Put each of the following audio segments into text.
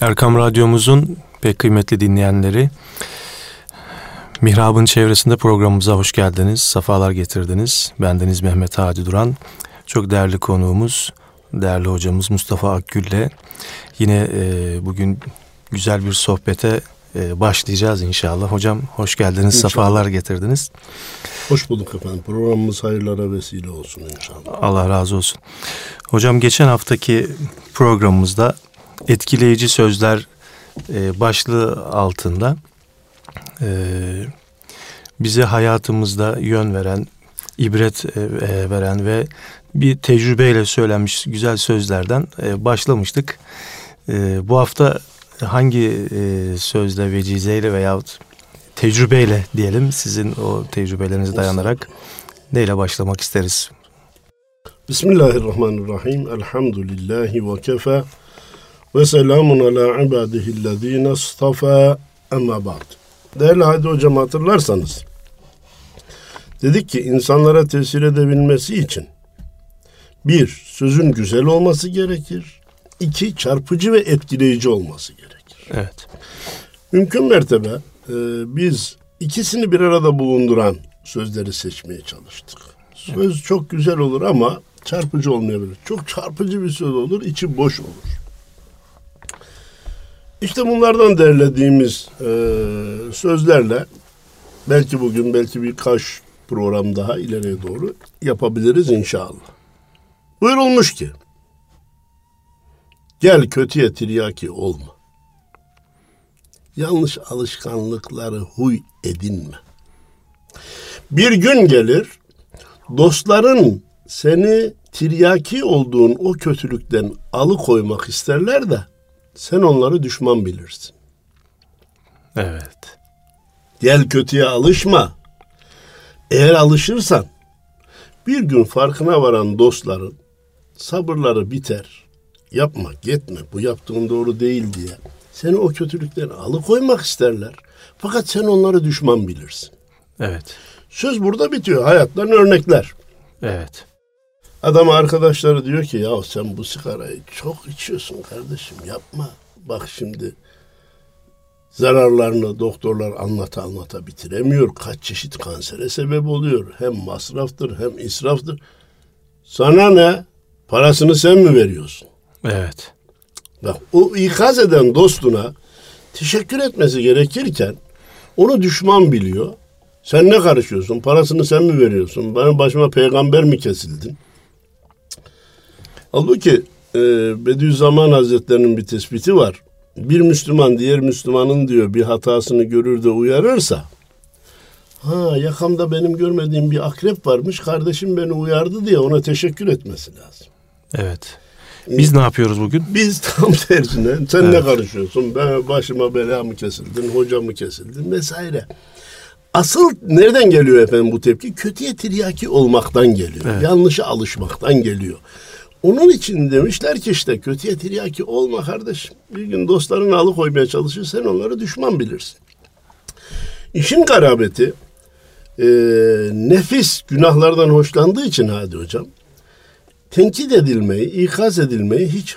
Erkam Radyomuzun pek kıymetli dinleyenleri, Mihrab'ın çevresinde programımıza hoş geldiniz, safalar getirdiniz. Bendeniz Mehmet Hadi Duran, çok değerli konuğumuz, değerli hocamız Mustafa Akgül'le yine e, bugün güzel bir sohbete e, başlayacağız inşallah. Hocam hoş geldiniz, inşallah. safalar getirdiniz. Hoş bulduk efendim. Programımız hayırlara vesile olsun inşallah. Allah razı olsun. Hocam geçen haftaki programımızda etkileyici sözler e, başlığı altında e, bize hayatımızda yön veren, ibret e, e, veren ve bir tecrübeyle söylenmiş güzel sözlerden e, başlamıştık. E, bu hafta hangi e, sözle, vecizeyle veyahut tecrübeyle diyelim sizin o tecrübelerinize dayanarak neyle başlamak isteriz? Bismillahirrahmanirrahim. Elhamdülillahi ve kefe ve selamun ala ibadihillezine istafa emma ba'd. Değerli Hadi Hocam hatırlarsanız dedik ki insanlara tesir edebilmesi için bir, sözün güzel olması gerekir. İki, çarpıcı ve etkileyici olması gerekir. Evet. Mümkün mertebe e, biz ikisini bir arada bulunduran sözleri seçmeye çalıştık. Söz evet. çok güzel olur ama çarpıcı olmayabilir. Çok çarpıcı bir söz olur, içi boş olur. İşte bunlardan derlediğimiz e, sözlerle belki bugün belki birkaç program daha ileriye doğru yapabiliriz inşallah. Buyurulmuş ki gel kötüye tiryaki olma. Yanlış alışkanlıkları huy edinme. Bir gün gelir dostların seni tiryaki olduğun o kötülükten alıkoymak isterler de sen onları düşman bilirsin. Evet. Gel kötüye alışma. Eğer alışırsan bir gün farkına varan dostların sabırları biter. Yapma, gitme, bu yaptığın doğru değil diye. Seni o kötülükten alıkoymak isterler. Fakat sen onları düşman bilirsin. Evet. Söz burada bitiyor. Hayattan örnekler. Evet. Adam arkadaşları diyor ki ya sen bu sigarayı çok içiyorsun kardeşim yapma. Bak şimdi zararlarını doktorlar anlata anlata bitiremiyor. Kaç çeşit kansere sebep oluyor. Hem masraftır hem israftır. Sana ne? Parasını sen mi veriyorsun? Evet. Bak o ikaz eden dostuna teşekkür etmesi gerekirken onu düşman biliyor. Sen ne karışıyorsun? Parasını sen mi veriyorsun? Benim başıma peygamber mi kesildin? Halbuki e, Bediüzzaman Hazretlerinin bir tespiti var. Bir Müslüman diğer Müslümanın diyor bir hatasını görür de uyarırsa ha yakamda benim görmediğim bir akrep varmış kardeşim beni uyardı diye ona teşekkür etmesi lazım. Evet. Biz ne yapıyoruz bugün? Biz tam tersine sen evet. ne karışıyorsun? Ben başıma bela mı kesildin, hoca mı kesildin vesaire. Asıl nereden geliyor efendim bu tepki? Kötüye tiryaki olmaktan geliyor. Evet. Yanlışa alışmaktan geliyor. Onun için demişler ki işte kötüye tiryaki olma kardeşim. Bir gün dostlarını alıkoymaya çalışır sen onları düşman bilirsin. İşin garabeti e, nefis günahlardan hoşlandığı için hadi hocam tenkit edilmeyi, ikaz edilmeyi hiç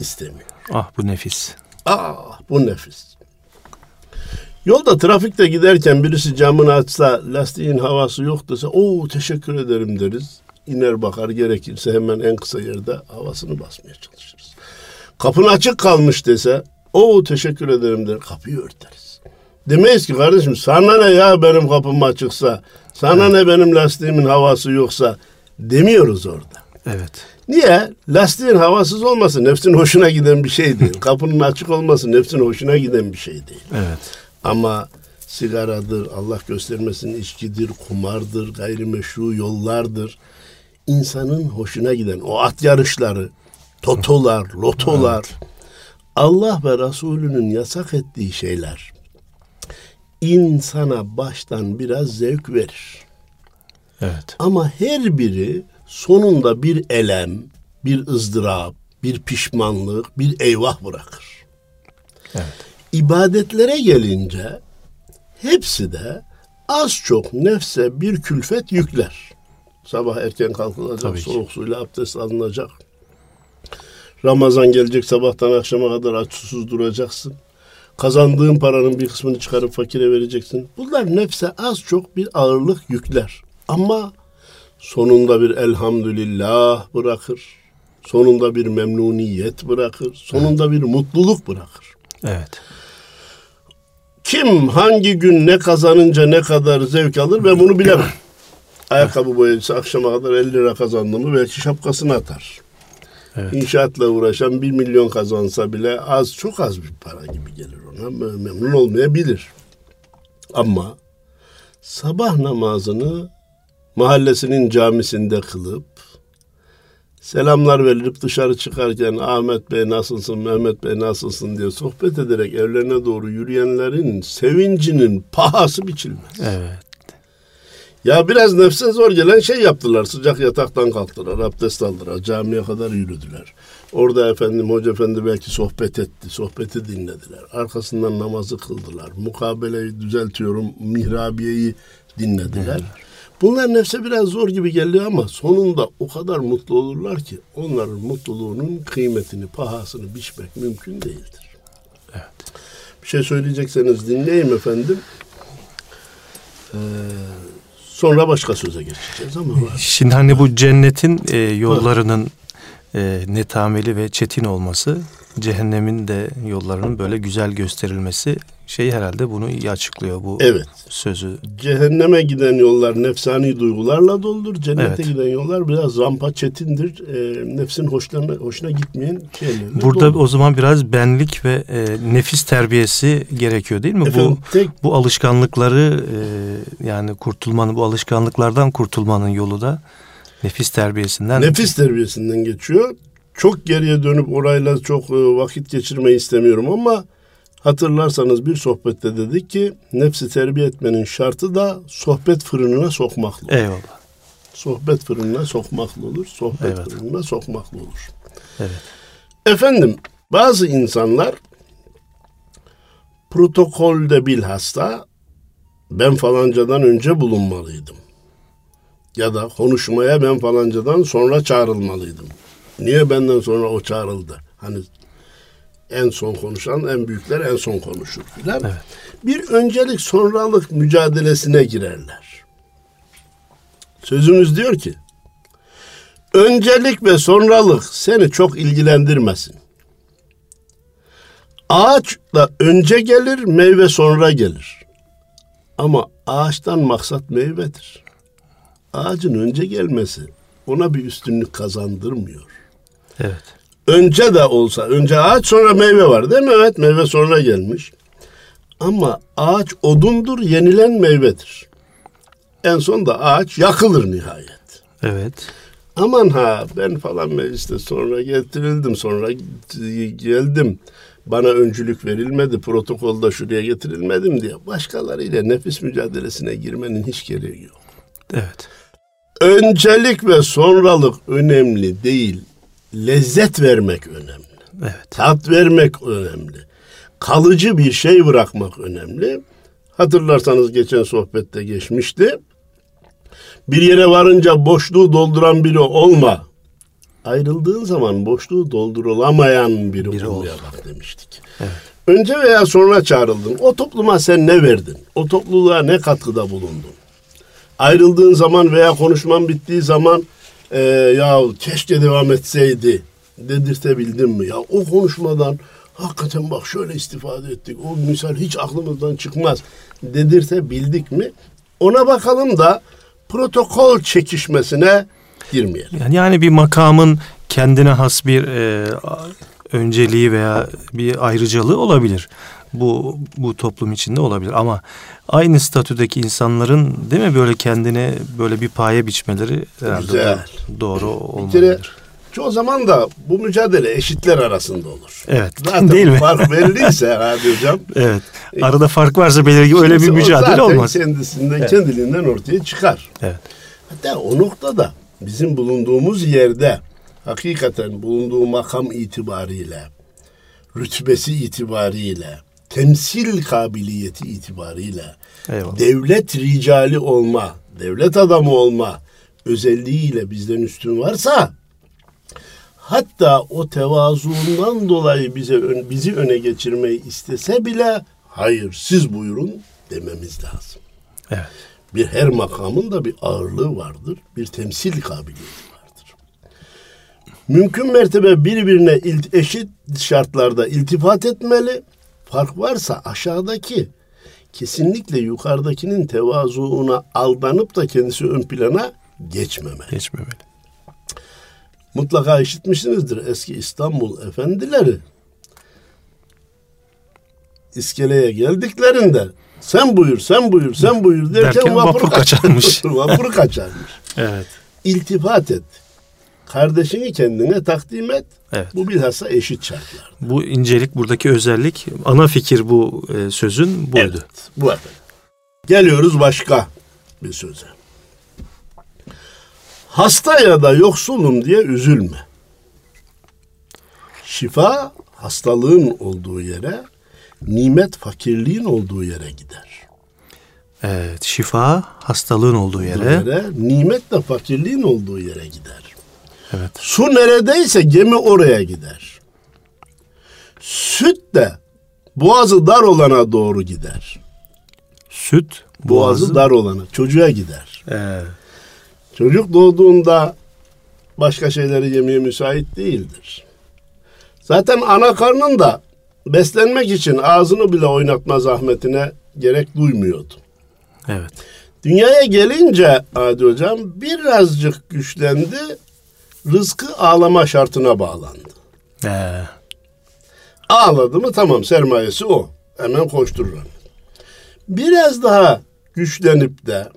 istemiyor. Ah bu nefis. Ah bu nefis. Yolda trafikte giderken birisi camını açsa lastiğin havası yok dese o teşekkür ederim deriz iner bakar gerekirse hemen en kısa yerde havasını basmaya çalışırız. Kapın açık kalmış dese o teşekkür ederim der kapıyı örteriz. Demeyiz ki kardeşim sana ne ya benim kapım açıksa sana evet. ne benim lastiğimin havası yoksa demiyoruz orada. Evet. Niye? Lastiğin havasız olması nefsin hoşuna giden bir şey değil. Kapının açık olması nefsin hoşuna giden bir şey değil. Evet. Ama sigaradır, Allah göstermesin içkidir, kumardır, gayrimeşru yollardır insanın hoşuna giden o at yarışları, totolar, lotolar, evet. Allah ve Resulünün yasak ettiği şeyler insana baştan biraz zevk verir. Evet. Ama her biri sonunda bir elem, bir ızdırap, bir pişmanlık, bir eyvah bırakır. Evet. İbadetlere gelince hepsi de az çok nefse bir külfet yükler. Sabah erken kalkılacak, Tabii soğuk ki. suyla abdest alınacak. Ramazan gelecek sabahtan akşama kadar aç susuz duracaksın. Kazandığın paranın bir kısmını çıkarıp fakire vereceksin. Bunlar nefse az çok bir ağırlık yükler. Ama sonunda bir elhamdülillah bırakır. Sonunda bir memnuniyet bırakır. Sonunda bir mutluluk bırakır. Evet. Kim hangi gün ne kazanınca ne kadar zevk alır ben bunu bilemem. Ayakkabı boyacısı akşama kadar 50 lira kazandı mı belki şapkasını atar. Evet. İnşaatla uğraşan bir milyon kazansa bile az çok az bir para gibi gelir ona. Memnun olmayabilir. Ama sabah namazını mahallesinin camisinde kılıp selamlar verilip dışarı çıkarken Ahmet Bey nasılsın, Mehmet Bey nasılsın diye sohbet ederek evlerine doğru yürüyenlerin sevincinin pahası biçilmez. Evet. Ya biraz nefse zor gelen şey yaptılar. Sıcak yataktan kalktılar, abdest aldılar, camiye kadar yürüdüler. Orada efendim hoca efendi belki sohbet etti, sohbeti dinlediler. Arkasından namazı kıldılar. Mukabeleyi düzeltiyorum, mihrabiyeyi dinlediler. Bunlar nefse biraz zor gibi geliyor ama sonunda o kadar mutlu olurlar ki onların mutluluğunun kıymetini, pahasını biçmek mümkün değildir. Evet. Bir şey söyleyecekseniz dinleyeyim efendim. Ee, sonra başka söze geçeceğiz ama. Şimdi hani bu cennetin e, yollarının e, netameli ve çetin olması, cehennemin de yollarının böyle güzel gösterilmesi şey herhalde bunu iyi açıklıyor bu Evet. sözü. Cehenneme giden yollar nefsani duygularla doludur. Cennete Evet. giden yollar biraz rampa çetindir. Ee, nefsin hoşlarına, hoşuna gitmeyen şeylerle Burada doludur. o zaman biraz benlik ve e, nefis terbiyesi gerekiyor değil mi? Efendim, bu tek bu alışkanlıkları e, yani kurtulmanın bu alışkanlıklardan kurtulmanın yolu da nefis terbiyesinden. nefis terbiyesinden geçiyor. Çok geriye dönüp orayla çok e, vakit geçirmeyi istemiyorum ama hatırlarsanız bir sohbette dedik ki nefsi terbiye etmenin şartı da sohbet fırınına sokmakla. olur. Eyvallah. Sohbet fırınına sokmakla olur. Sohbet Evet. fırınına sokmakla olur. Evet. Efendim bazı insanlar protokolde bilhassa ben falancadan önce bulunmalıydım. Ya da konuşmaya ben falancadan sonra çağrılmalıydım. Niye benden sonra o çağrıldı? Hani en son konuşan en büyükler en son konuşur filan. Evet. Bir öncelik sonralık mücadelesine girerler. Sözümüz diyor ki öncelik ve sonralık seni çok ilgilendirmesin. Ağaç da önce gelir, meyve sonra gelir. Ama ağaçtan maksat meyvedir. Ağacın önce gelmesi ona bir üstünlük kazandırmıyor. Evet. Önce de olsa, önce ağaç sonra meyve var değil mi? Evet, meyve sonra gelmiş. Ama ağaç odundur, yenilen meyvedir. En son da ağaç yakılır nihayet. Evet. Aman ha ben falan mecliste sonra getirildim sonra geldim. Bana öncülük verilmedi, protokolda şuraya getirilmedim diye başkalarıyla nefis mücadelesine girmenin hiç gereği yok. Evet. Öncelik ve sonralık önemli değil. Lezzet vermek önemli. Evet. Tat vermek önemli. Kalıcı bir şey bırakmak önemli. Hatırlarsanız geçen sohbette geçmişti. Bir yere varınca boşluğu dolduran biri olma. Ayrıldığın zaman boşluğu doldurulamayan biri, Biri olmaya ol. bak demiştik. Önce veya sonra çağrıldın. O topluma sen ne verdin? O topluluğa ne katkıda bulundun? Ayrıldığın zaman veya konuşman bittiği zaman e, ya keşke devam etseydi dedirtebildin mi? Ya o konuşmadan hakikaten bak şöyle istifade ettik. O misal hiç aklımızdan çıkmaz dedirtebildik mi? Ona bakalım da protokol çekişmesine girmeyelim. Yani, yani bir makamın kendine has bir e, önceliği veya bir ayrıcalığı olabilir. Bu bu toplum içinde olabilir ama aynı statüdeki insanların değil mi böyle kendine böyle bir paye biçmeleri herhalde Güzel. do- doğru olmalıdır. çoğu zaman da bu mücadele eşitler arasında olur. Evet. Zaten değil mi? fark belliyse hadi hocam. Evet. Arada fark varsa belirgin öyle bir mücadele olmaz. kendisinden kendiliğinden ortaya çıkar. Evet. Hatta o noktada bizim bulunduğumuz yerde hakikaten bulunduğu makam itibariyle, rütbesi itibariyle, temsil kabiliyeti itibariyle Eyvallah. devlet ricali olma, devlet adamı olma özelliğiyle bizden üstün varsa hatta o tevazuundan dolayı bize bizi öne geçirmeyi istese bile hayır siz buyurun dememiz lazım. Evet. Bir her makamın da bir ağırlığı vardır, bir temsil kabiliyeti vardır. Mümkün mertebe birbirine eşit şartlarda iltifat etmeli. Fark varsa aşağıdaki kesinlikle yukarıdakinin tevazuuna aldanıp da kendisi ön plana geçmemeli. Geçmemeli. Mutlaka işitmişsinizdir eski İstanbul efendileri. İskeleye geldiklerinde sen buyur, sen buyur, sen buyur derken, derken vapur, vapur kaçarmış. vapur kaçarmış. evet. İltifat et. Kardeşini kendine takdim et. Evet. Bu bilhassa eşit şartlar. Bu incelik, buradaki özellik, ana fikir bu e, sözün buydu. Evet, bu efendim. Geliyoruz başka bir söze. Hasta ya da yoksulum diye üzülme. Şifa hastalığın olduğu yere, nimet fakirliğin olduğu yere gider. Evet, şifa hastalığın olduğu yere, yere nimet de fakirliğin olduğu yere gider. Evet. Su neredeyse gemi oraya gider. Süt de boğazı dar olana doğru gider. Süt boğazı, boğazı dar olana, çocuğa gider. Evet. Çocuk doğduğunda başka şeyleri yemeye müsait değildir. Zaten ana karnında beslenmek için ağzını bile oynatma zahmetine gerek duymuyordu. Evet. Dünyaya gelince Adi Hocam birazcık güçlendi, rızkı ağlama şartına bağlandı. Ee. Ağladı mı tamam sermayesi o. Hemen koşturur. Biraz daha güçlenip de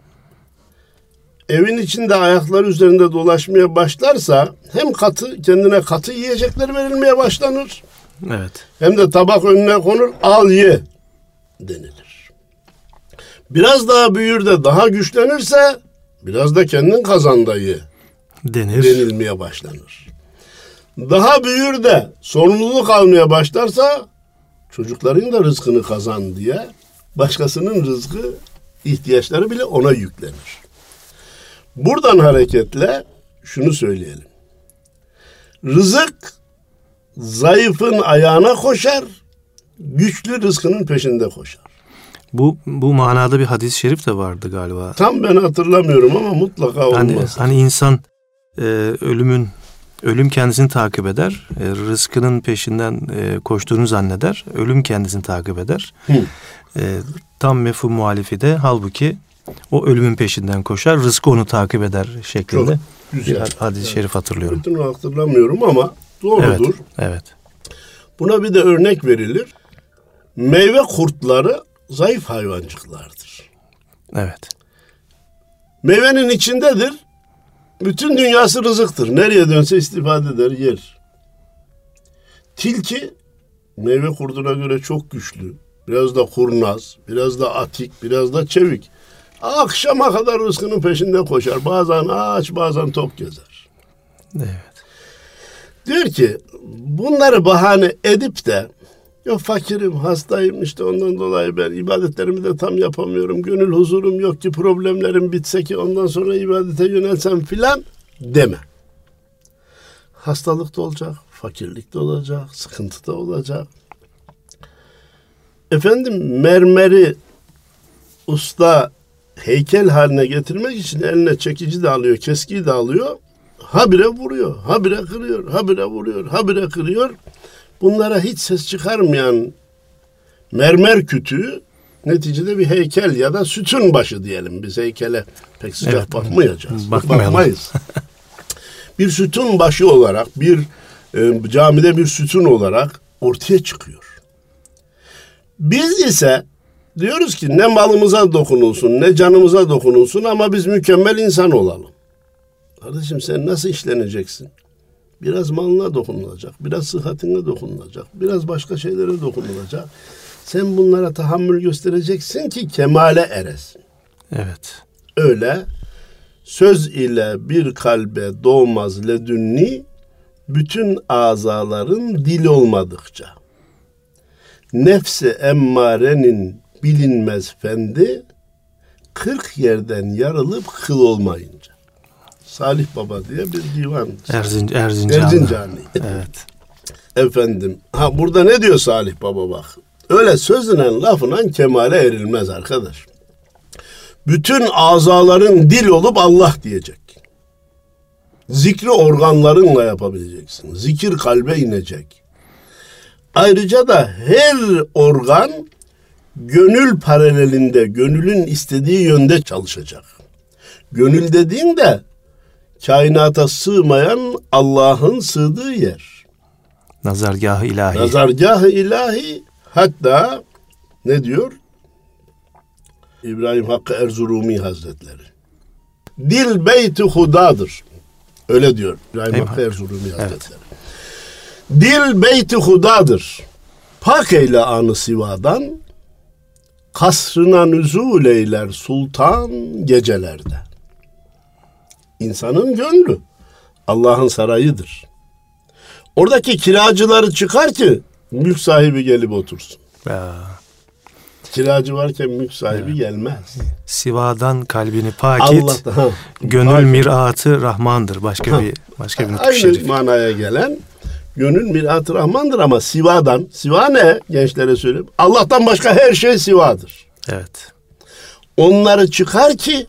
evin içinde ayakları üzerinde dolaşmaya başlarsa hem katı kendine katı yiyecekler verilmeye başlanır. Evet. Hem de tabak önüne konur al ye denilir. Biraz daha büyür de daha güçlenirse biraz da kendin kazandayı denir. denilmeye başlanır. Daha büyür de sorumluluk almaya başlarsa çocukların da rızkını kazan diye başkasının rızkı ihtiyaçları bile ona yüklenir. Buradan hareketle şunu söyleyelim. Rızık zayıfın ayağına koşar, güçlü rızkının peşinde koşar. Bu bu manada bir hadis-i şerif de vardı galiba. Tam ben hatırlamıyorum ama mutlaka hani, olmaz. Hani insan e, ölümün ölüm kendisini takip eder. E, rızkının peşinden e, koştuğunu zanneder. Ölüm kendisini takip eder. E, tam mefhum muhalifi de halbuki o ölümün peşinden koşar. Rızkı onu takip eder şeklinde. Çok güzel. Hadis-i şerif hatırlıyorum. Bütün hatırlamıyorum ama doğrudur. Evet, evet. Buna bir de örnek verilir. Meyve kurtları zayıf hayvancıklardır. Evet. Meyvenin içindedir. Bütün dünyası rızıktır. Nereye dönse istifade eder, yer. Tilki meyve kurduna göre çok güçlü. Biraz da kurnaz, biraz da atik, biraz da çevik. Akşama kadar rızkının peşinde koşar. Bazen aç, bazen tok gezer. Evet. Diyor ki bunları bahane edip de Yok fakirim, hastayım işte ondan dolayı ben ibadetlerimi de tam yapamıyorum. Gönül huzurum yok ki problemlerim bitse ki ondan sonra ibadete yönelsem filan deme. Hastalık da olacak, fakirlik de olacak, sıkıntı da olacak. Efendim mermeri usta heykel haline getirmek için eline çekici de alıyor, keskiyi de alıyor. Habire vuruyor, habire kırıyor, habire vuruyor, habire kırıyor bunlara hiç ses çıkarmayan mermer kütüğü neticede bir heykel ya da sütun başı diyelim. Biz heykele pek sıcak evet, bakmayacağız. Bakmayız. bir sütun başı olarak, bir e, camide bir sütun olarak ortaya çıkıyor. Biz ise diyoruz ki ne malımıza dokunulsun, ne canımıza dokunulsun ama biz mükemmel insan olalım. Kardeşim sen nasıl işleneceksin? Biraz malına dokunulacak, biraz sıhhatine dokunulacak, biraz başka şeylere dokunulacak. Sen bunlara tahammül göstereceksin ki kemale eresin. Evet. Öyle söz ile bir kalbe doğmaz ledünni bütün azaların dil olmadıkça. Nefsi emmarenin bilinmez fendi kırk yerden yarılıp kıl olmayınca. Salih Baba diye bir divan. Erzin, Erzincanlı. Erzincanlı. Evet. Efendim. Ha burada ne diyor Salih Baba bak. Öyle sözünen lafınan kemale erilmez arkadaş. Bütün azaların dil olup Allah diyecek. Zikri organlarınla yapabileceksin. Zikir kalbe inecek. Ayrıca da her organ gönül paralelinde, gönülün istediği yönde çalışacak. Gönül dediğin de kainata sığmayan Allah'ın sığdığı yer. Nazargahı ilahi. Nazargah-ı ilahi hatta ne diyor? İbrahim Hakkı Erzurumi Hazretleri. Dil beyti hudadır. Öyle diyor İbrahim Eyvallah. Hakkı Erzurumi Hazretleri. Dil beyti hudadır. Pak eyle anı sivadan, kasrına nüzul eyler sultan gecelerde. İnsanın gönlü Allah'ın sarayıdır. Oradaki kiracıları çıkar ki mülk sahibi gelip otursun. Ya, Kiracı varken mülk sahibi gelmez. Sivadan kalbini pak et. Allah'tan. Gönül Pak- miratı Rahmandır. Başka Ha. bir başka bir Aynı şerif. manaya gelen gönül mirat Rahman'dır ama Siva'dan. Siva ne? Gençlere söyleyeyim. Allah'tan başka her şey Siva'dır. Evet. Onları çıkar ki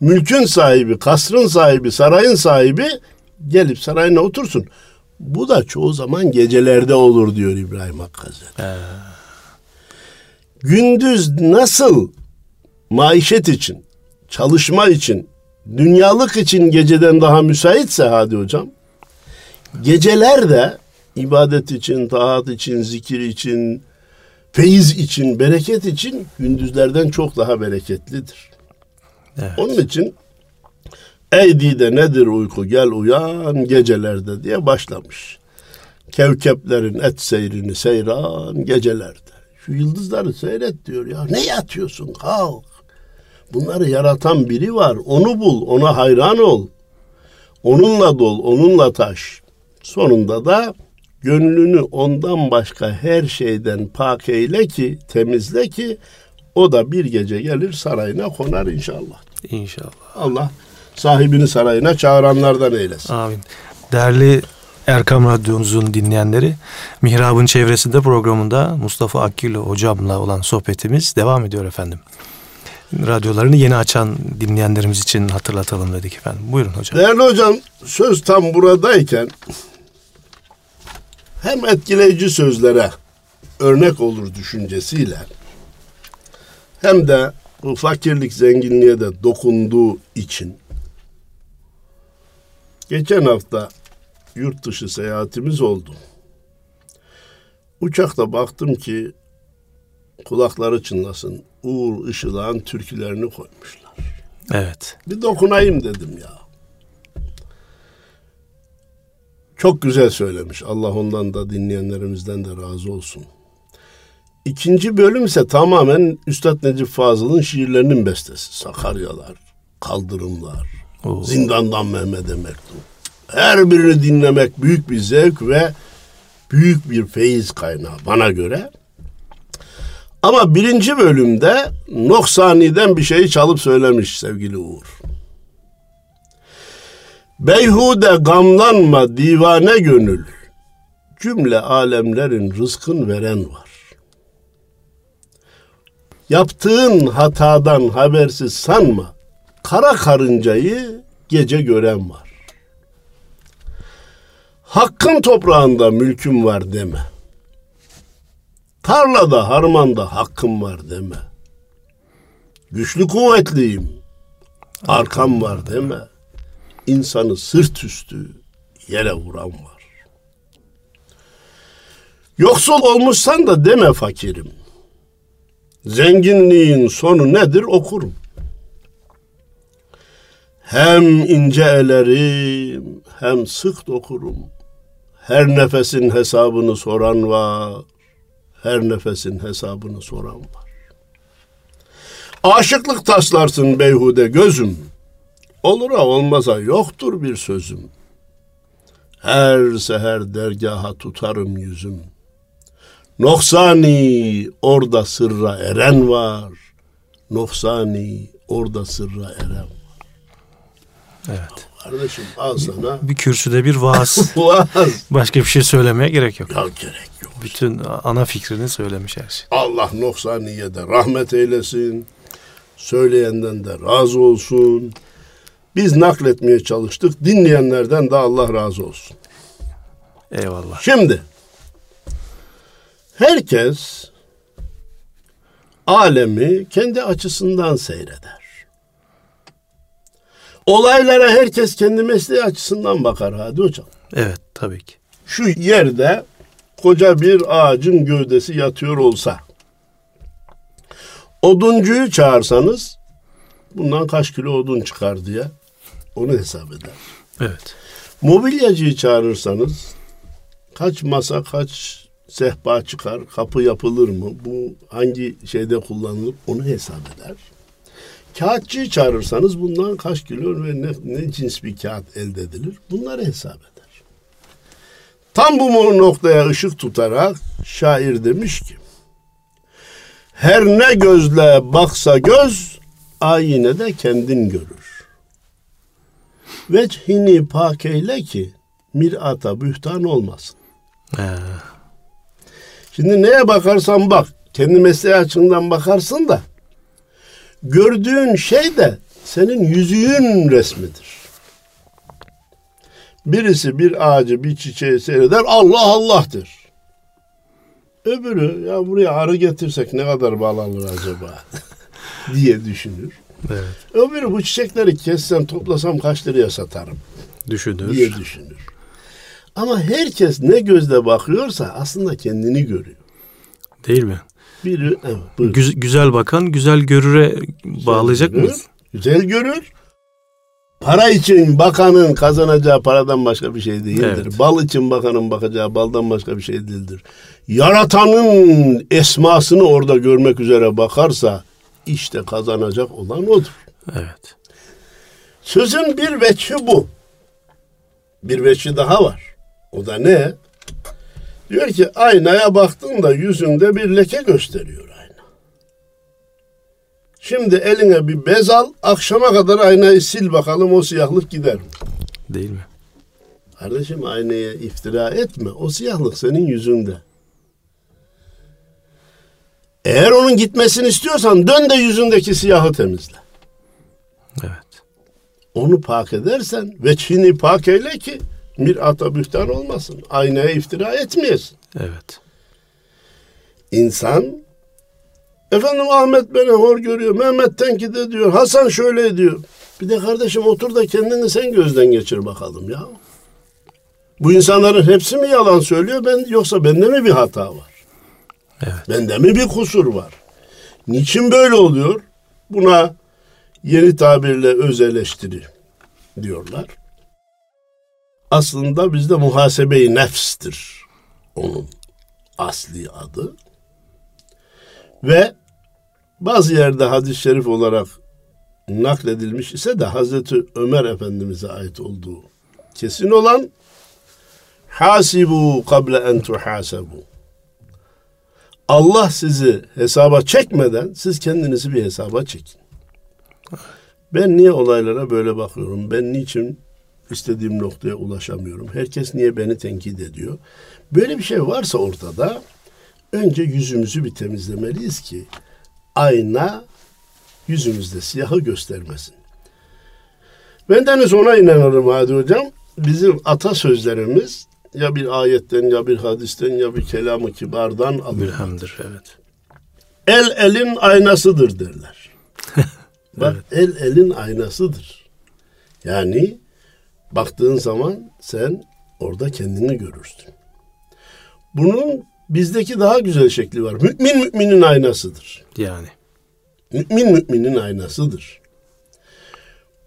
mülkün sahibi, kasrın sahibi, sarayın sahibi gelip sarayına otursun. Bu da çoğu zaman gecelerde olur diyor İbrahim Hakkı Hazretleri. Gündüz nasıl maişet için, çalışma için, dünyalık için geceden daha müsaitse hadi hocam, geceler de ibadet için, taat için, zikir için, feyiz için, bereket için gündüzlerden çok daha bereketlidir. Evet. Onun için ey dide nedir uyku gel uyan gecelerde diye başlamış. Kevkeplerin et seyrini seyran gecelerde. Şu yıldızları seyret diyor ya. Ne yatıyorsun kalk. Bunları yaratan biri var. Onu bul, ona hayran ol. Onunla dol, onunla taş. Sonunda da gönlünü ondan başka her şeyden pak eyle ki, temizle ki o da bir gece gelir sarayına konar inşallah. İnşallah. Allah sahibini sarayına çağıranlardan eylesin. Amin. Değerli Erkam Radyomuzun dinleyenleri, Mihrab'ın çevresinde programında Mustafa Akgül hocamla olan sohbetimiz devam ediyor efendim. Radyolarını yeni açan dinleyenlerimiz için hatırlatalım dedik efendim. Buyurun hocam. Değerli hocam söz tam buradayken hem etkileyici sözlere örnek olur düşüncesiyle hem de fakirlik zenginliğe de dokunduğu için geçen hafta yurt dışı seyahatimiz oldu. Uçakta baktım ki kulakları çınlasın Uğur Işılak'ın türkülerini koymuşlar. Evet. Bir dokunayım dedim ya. Çok güzel söylemiş. Allah ondan da dinleyenlerimizden de razı olsun. İkinci bölüm ise tamamen Üstad Necip Fazıl'ın şiirlerinin bestesi. Sakaryalar, Kaldırımlar, Oo. Zindandan Mehmet'e mektup. Her birini dinlemek büyük bir zevk ve büyük bir feyiz kaynağı bana göre. Ama birinci bölümde Noksani'den bir şeyi çalıp söylemiş sevgili Uğur. Beyhude gamlanma divane gönül. Cümle alemlerin rızkın veren var. Yaptığın hatadan habersiz sanma. Kara karıncayı gece gören var. Hakkın toprağında mülküm var deme. Tarlada harmanda hakkım var deme. Güçlü kuvvetliyim. Arkam var deme. İnsanı sırt üstü yere vuran var. Yoksul olmuşsan da deme fakirim. Zenginliğin sonu nedir okurum. Hem ince elerim hem sık dokurum. Her nefesin hesabını soran var. Her nefesin hesabını soran var. Aşıklık taslarsın beyhude gözüm. Olur ha olmasa yoktur bir sözüm. Her seher dergaha tutarım yüzüm. Noksani orada sırra eren var. Noksani orada sırra eren var. Evet. Kardeşim al sana. Bir kürsüde bir vaaz. vaaz. Başka bir şey söylemeye gerek yok. Ya gerek yok. Bütün ana fikrini söylemiş her şey. Allah noksaniyede de rahmet eylesin. Söyleyenden de razı olsun. Biz nakletmeye çalıştık. Dinleyenlerden de Allah razı olsun. Eyvallah. Şimdi herkes alemi kendi açısından seyreder. Olaylara herkes kendi mesleği açısından bakar hadi hocam. Evet tabii ki. Şu yerde koca bir ağacın gövdesi yatıyor olsa oduncuyu çağırsanız bundan kaç kilo odun çıkar diye onu hesap eder. Evet. Mobilyacıyı çağırırsanız kaç masa kaç sehpa çıkar, kapı yapılır mı, bu hangi şeyde kullanılır onu hesap eder. Kağıtçıyı çağırırsanız bundan kaç kilo ve ne, ne cins bir kağıt elde edilir bunları hesap eder. Tam bu noktaya ışık tutarak şair demiş ki her ne gözle baksa göz ayine de kendin görür. Vechini pak eyle ki mirata bühtan olmasın. Ee, Şimdi neye bakarsan bak, kendi mesleği açısından bakarsın da gördüğün şey de senin yüzüğün resmidir. Birisi bir ağacı, bir çiçeği seyreder, Allah Allah'tır. Öbürü ya buraya arı getirsek ne kadar bal alır acaba diye düşünür. evet. Öbürü bu çiçekleri kessem toplasam kaç liraya satarım Düşünür. diye düşünür. Ama herkes ne gözle bakıyorsa aslında kendini görüyor. Değil mi? Biri evet, buyur. Güz- güzel bakan güzel görüre bağlayacak görür, mıyız? Güzel görür. Para için bakanın kazanacağı paradan başka bir şey değildir. Evet. Bal için bakanın bakacağı baldan başka bir şey değildir. Yaratanın esmasını orada görmek üzere bakarsa işte kazanacak olan odur. Evet. Sözün bir veçhi bu. Bir veçhi daha var. O da ne? Diyor ki aynaya baktığında yüzünde bir leke gösteriyor ayna. Şimdi eline bir bez al, akşama kadar aynayı sil bakalım o siyahlık gider mi? Değil mi? Kardeşim aynaya iftira etme. O siyahlık senin yüzünde. Eğer onun gitmesini istiyorsan dön de yüzündeki siyahı temizle. Evet. onu pak edersen ve Çin'i pak eyle ki bir ata bühtan olmasın. Aynaya iftira etmeyesin. Evet. İnsan efendim Ahmet beni hor görüyor. Mehmet tenkit ediyor. Hasan şöyle diyor. Bir de kardeşim otur da kendini sen gözden geçir bakalım ya. Bu insanların hepsi mi yalan söylüyor ben yoksa bende mi bir hata var? Evet. Bende mi bir kusur var? Niçin böyle oluyor? Buna yeni tabirle öz eleştiri diyorlar. Aslında bizde muhasebe-i nefstir onun asli adı. Ve bazı yerde hadis-i şerif olarak nakledilmiş ise de Hazreti Ömer Efendimiz'e ait olduğu kesin olan hasibu kable en tuhasebu Allah sizi hesaba çekmeden siz kendinizi bir hesaba çekin. Ben niye olaylara böyle bakıyorum? Ben niçin istediğim noktaya ulaşamıyorum? Herkes niye beni tenkit ediyor? Böyle bir şey varsa ortada önce yüzümüzü bir temizlemeliyiz ki ayna yüzümüzde siyahı göstermesin. Bendeniz ona inanırım Hadi Hocam. Bizim atasözlerimiz ya bir ayetten ya bir hadisten ya bir kelamı kibardan alır. Mülhemdir. Evet. El elin aynasıdır derler. Bak el elin aynasıdır. Yani baktığın zaman sen orada kendini görürsün. Bunun bizdeki daha güzel şekli var. Mümin müminin aynasıdır. Yani. Mümin müminin aynasıdır.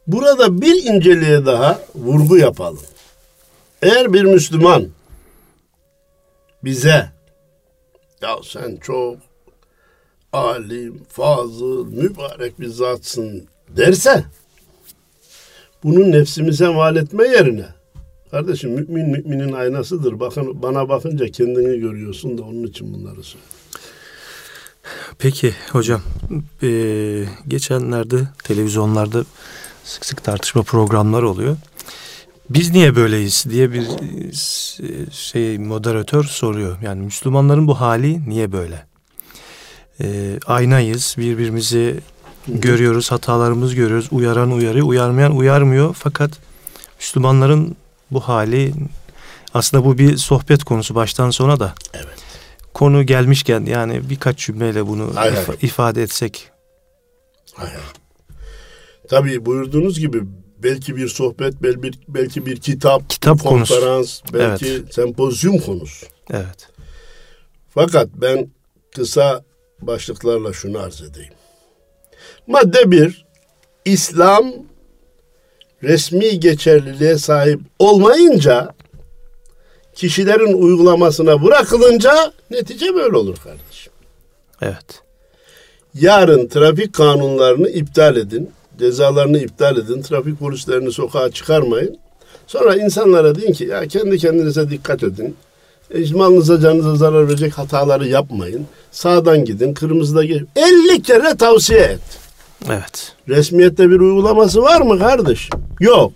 Burada bir inceliğe daha vurgu yapalım. Eğer bir Müslüman bize ya sen çok alim, fazıl, mübarek bir zatsın derse bunu nefsimize mal etme yerine kardeşim mümin müminin aynasıdır. Bakın bana bakınca kendini görüyorsun da onun için bunları. Peki hocam, eee, geçenlerde televizyonlarda sık sık tartışma programları oluyor. Biz niye böyleyiz diye bir şey moderatör soruyor. Yani Müslümanların bu hali niye böyle? Ee, aynayız, birbirimizi görüyoruz, hatalarımızı görüyoruz. Uyaran uyarıyor, uyarmayan uyarmıyor. Fakat Müslümanların bu hali aslında bu bir sohbet konusu baştan sona da. Evet. Konu gelmişken yani birkaç cümleyle bunu hayır, if- ifade etsek. Hayır. Tabii buyurduğunuz gibi belki bir sohbet, belki bir, belki bir kitap, kitap konferans, konusu. belki evet. sempozyum konusu. Evet. Fakat ben kısa başlıklarla şunu arz edeyim. Madde bir, İslam resmi geçerliliğe sahip olmayınca kişilerin uygulamasına bırakılınca netice böyle olur kardeşim. Evet. Yarın trafik kanunlarını iptal edin, cezalarını iptal edin, trafik polislerini sokağa çıkarmayın. Sonra insanlara deyin ki ya kendi kendinize dikkat edin. E, malınıza canınıza zarar verecek hataları yapmayın. Sağdan gidin, kırmızıda gidin. 50 kere tavsiye et. Evet. Resmiyette bir uygulaması var mı kardeş? Yok.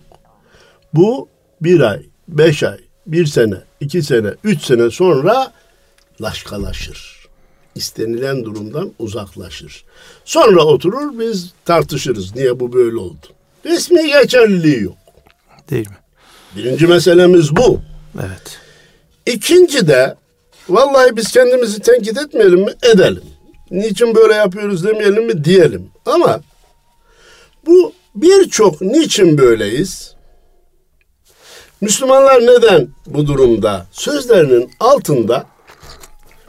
Bu bir ay, beş ay, bir sene, iki sene, üç sene sonra laşkalaşır. İstenilen durumdan uzaklaşır. Sonra oturur biz tartışırız. Niye bu böyle oldu? Resmi geçerliliği yok. Değil mi? Birinci meselemiz bu. Evet. İkinci de vallahi biz kendimizi tenkit etmeyelim mi? Edelim. Niçin böyle yapıyoruz demeyelim mi? Diyelim. Ama bu birçok niçin böyleyiz? Müslümanlar neden bu durumda? Sözlerinin altında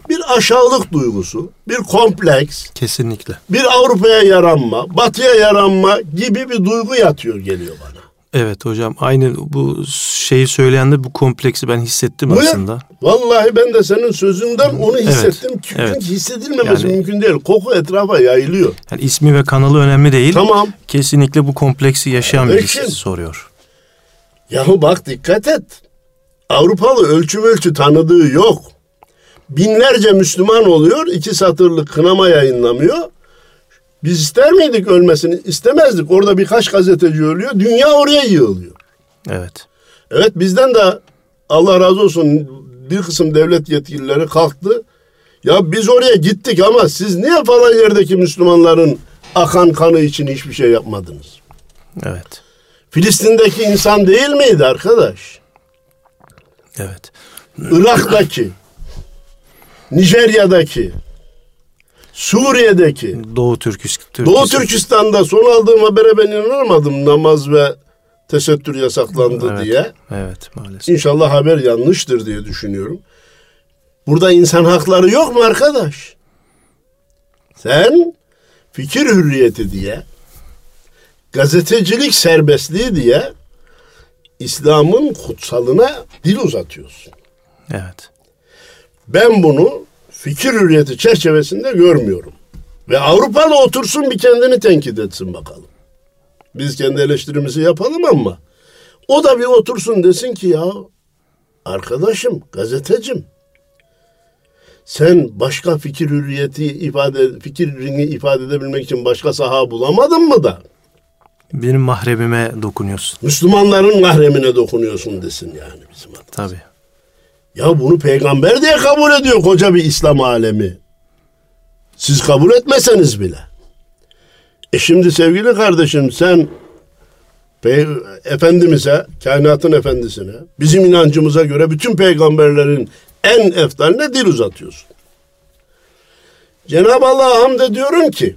bir aşağılık duygusu, bir kompleks, kesinlikle. Bir Avrupa'ya yaranma, Batı'ya yaranma gibi bir duygu yatıyor geliyor bana. Evet hocam aynı bu şeyi söyleyen de bu kompleksi ben hissettim Buyur. aslında. Vallahi ben de senin sözünden onu hissettim. Evet, Çünkü evet. hissedilmemesi yani, mümkün değil. Koku etrafa yayılıyor. Yani ismi ve kanalı önemli değil. Tamam. Kesinlikle bu kompleksi yaşayan birisi soruyor. Yahu bak dikkat et. Avrupalı ölçü ölçü tanıdığı yok. Binlerce Müslüman oluyor. iki satırlık kınama yayınlamıyor. Biz ister miydik ölmesini? İstemezdik. Orada birkaç gazeteci ölüyor. Dünya oraya yığılıyor. Evet. Evet bizden de Allah razı olsun bir kısım devlet yetkilileri kalktı. Ya biz oraya gittik ama siz niye falan yerdeki Müslümanların akan kanı için hiçbir şey yapmadınız? Evet. Filistin'deki insan değil miydi arkadaş? Evet. Irak'taki, Nijerya'daki, Suriye'deki, Doğu Türkistan, Doğu Türkistan'da son aldığım habere ben inanamadım namaz ve tesettür yasaklandı evet, diye. Evet maalesef. İnşallah haber yanlıştır diye düşünüyorum. Burada insan hakları yok mu arkadaş? Sen fikir hürriyeti diye, gazetecilik serbestliği diye İslam'ın kutsalına dil uzatıyorsun. Evet. Ben bunu fikir hürriyeti çerçevesinde görmüyorum. Ve Avrupalı otursun bir kendini tenkit etsin bakalım. Biz kendi eleştirimizi yapalım ama o da bir otursun desin ki ya arkadaşım, gazetecim sen başka fikir hürriyeti ifade fikrini ifade edebilmek için başka saha bulamadın mı da? Benim mahremime dokunuyorsun. Müslümanların mahremine dokunuyorsun desin yani bizim adımız. Tabii. Ya bunu peygamber diye kabul ediyor koca bir İslam alemi. Siz kabul etmeseniz bile. E şimdi sevgili kardeşim sen Efendimiz'e, kainatın efendisine, bizim inancımıza göre bütün peygamberlerin en eftaline dil uzatıyorsun. Cenab-ı Allah'a hamd ediyorum ki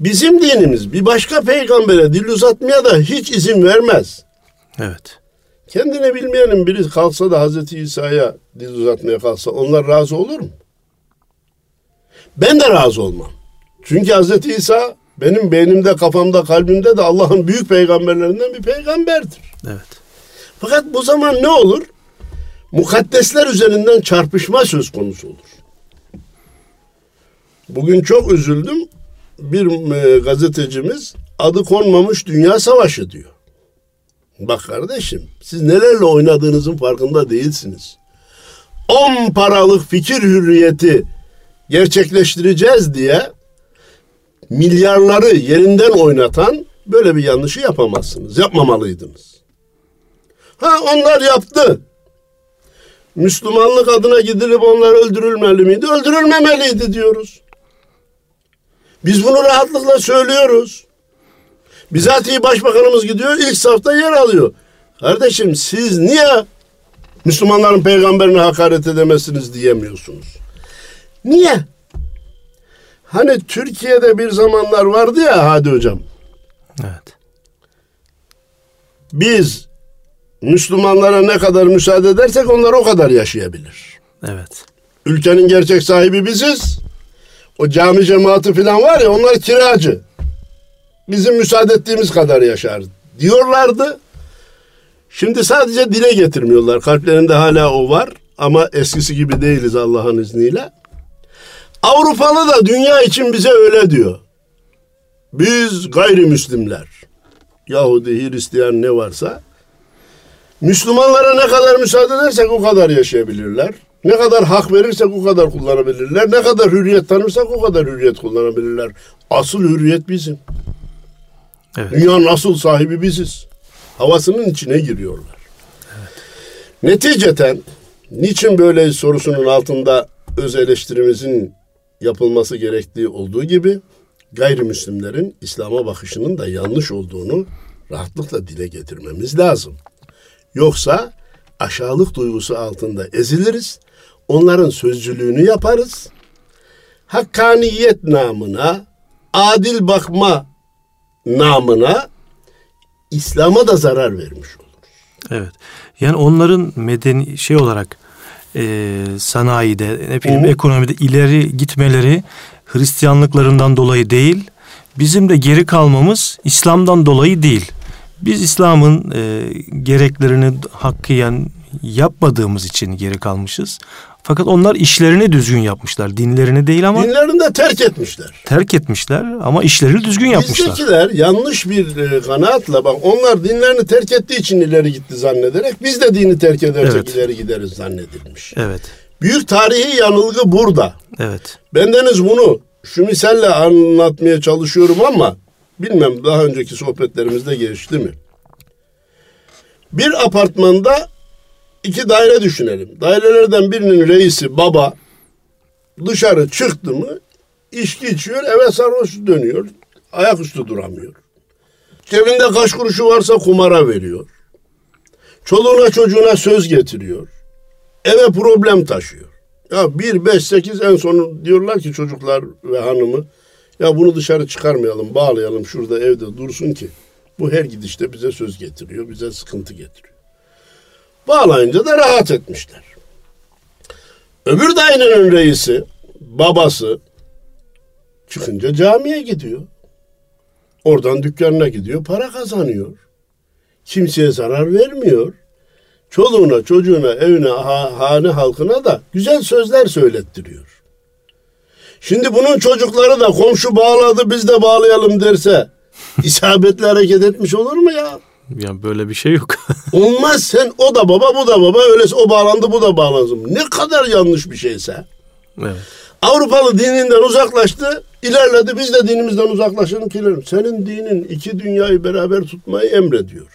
bizim dinimiz bir başka peygambere dil uzatmaya da hiç izin vermez. Evet. Kendine bilmeyenin biri kalsa da Hazreti İsa'ya dil uzatmaya kalsa onlar razı olur mu? Ben de razı olmam. Çünkü Hazreti İsa benim beynimde, kafamda, kalbimde de Allah'ın büyük peygamberlerinden bir peygamberdir. Evet. Fakat bu zaman ne olur? Mukaddesler üzerinden çarpışma söz konusu olur. Bugün çok üzüldüm. Bir e, gazetecimiz adı konmamış dünya savaşı diyor. Bak kardeşim siz nelerle oynadığınızın farkında değilsiniz. On paralık fikir hürriyeti gerçekleştireceğiz diye milyarları yerinden oynatan Böyle bir yanlışı yapamazsınız. Yapmamalıydınız. Ha onlar yaptı. Müslümanlık adına gidilip onlar öldürülmeli miydi? Öldürülmemeliydi diyoruz. Biz bunu rahatlıkla söylüyoruz. Bizatihi başbakanımız gidiyor ilk safta yer alıyor. Kardeşim siz niye Müslümanların peygamberine hakaret edemezsiniz diyemiyorsunuz? Niye? Hani Türkiye'de bir zamanlar vardı ya Hadi hocam. Evet. Biz Müslümanlara ne kadar müsaade edersek onlar o kadar yaşayabilir. Evet. Ülkenin gerçek sahibi biziz. O cami cemaati falan var ya onlar kiracı. Bizim müsaade ettiğimiz kadar yaşar diyorlardı. Şimdi sadece dile getirmiyorlar. Kalplerinde hala o var ama eskisi gibi değiliz Allah'ın izniyle. Avrupalı da dünya için bize öyle diyor. Biz gayrimüslimler, Yahudi, Hristiyan ne varsa Müslümanlara ne kadar müsaade edersek o kadar yaşayabilirler. Ne kadar hak verirsek o kadar kullanabilirler. Ne kadar hürriyet tanırsak o kadar hürriyet kullanabilirler. Asıl hürriyet bizim. Evet. Dünyanın asıl sahibi biziz. Havasının içine giriyorlar. Neticeten niçin böyle sorusunun altında öz eleştirimizin yapılması gerektiği olduğu gibi gayrimüslimlerin İslam'a bakışının da yanlış olduğunu rahatlıkla dile getirmemiz lazım. Yoksa aşağılık duygusu altında eziliriz. Onların sözcülüğünü yaparız. Hakkaniyet namına, adil bakma namına İslam'a da zarar vermiş olur. Evet. Yani onların medeni şey olarak e, sanayide, ne bileyim ekonomide ileri gitmeleri Hristiyanlıklarından dolayı değil, bizim de geri kalmamız İslam'dan dolayı değil. Biz İslam'ın e, gereklerini hakkıyen yapmadığımız için geri kalmışız. Fakat onlar işlerini düzgün yapmışlar. Dinlerini değil ama Dinlerini de terk etmişler. terk etmişler ama işlerini düzgün yapmışlar. Bizdekiler yanlış bir e, kanaatla bak onlar dinlerini terk ettiği için ileri gitti zannederek biz de dini terk edersek Evet. ileri gideriz zannedilmiş. Evet. Büyük tarihi yanılgı burada. Evet. Bendeniz bunu şu misalle anlatmaya çalışıyorum ama bilmem daha önceki sohbetlerimizde geçti mi? Bir apartmanda iki daire düşünelim. Dairelerden birinin reisi baba dışarı çıktı mı içki içiyor eve sarhoş dönüyor. Ayaküstü duramıyor. Cebinde kaç kuruşu varsa kumara veriyor. Çoluğuna çocuğuna söz getiriyor. Eve problem taşıyor. Ya 1, 5, 8 en sonu diyorlar ki çocuklar ve hanımı ya bunu dışarı çıkarmayalım, bağlayalım şurada evde dursun ki bu her gidişte bize söz getiriyor, bize sıkıntı getiriyor. Bağlayınca da rahat etmişler. Öbür dairenin reisi, babası çıkınca camiye gidiyor. Oradan dükkanına gidiyor, para kazanıyor. Kimseye zarar vermiyor. Çoluğuna, çocuğuna, evine, ha- hane halkına da güzel sözler söylettiriyor. Şimdi bunun çocukları da komşu bağladı biz de bağlayalım derse isabetli hareket etmiş olur mu ya? Yani böyle bir şey yok. Olmaz sen o da baba bu da baba öyleyse o bağlandı bu da bağlansın. Ne kadar yanlış bir şeyse. evet. Avrupalı dininden uzaklaştı, ilerledi. Biz de dinimizden uzaklaşalım ilerleyelim. Senin dinin iki dünyayı beraber tutmayı emrediyor.